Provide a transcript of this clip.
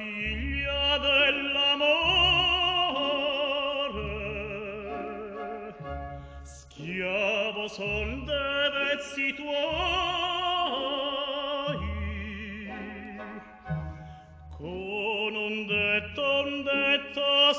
figlia dell'amore. Schiavo son de vezzi tuoi. Con un detto un detto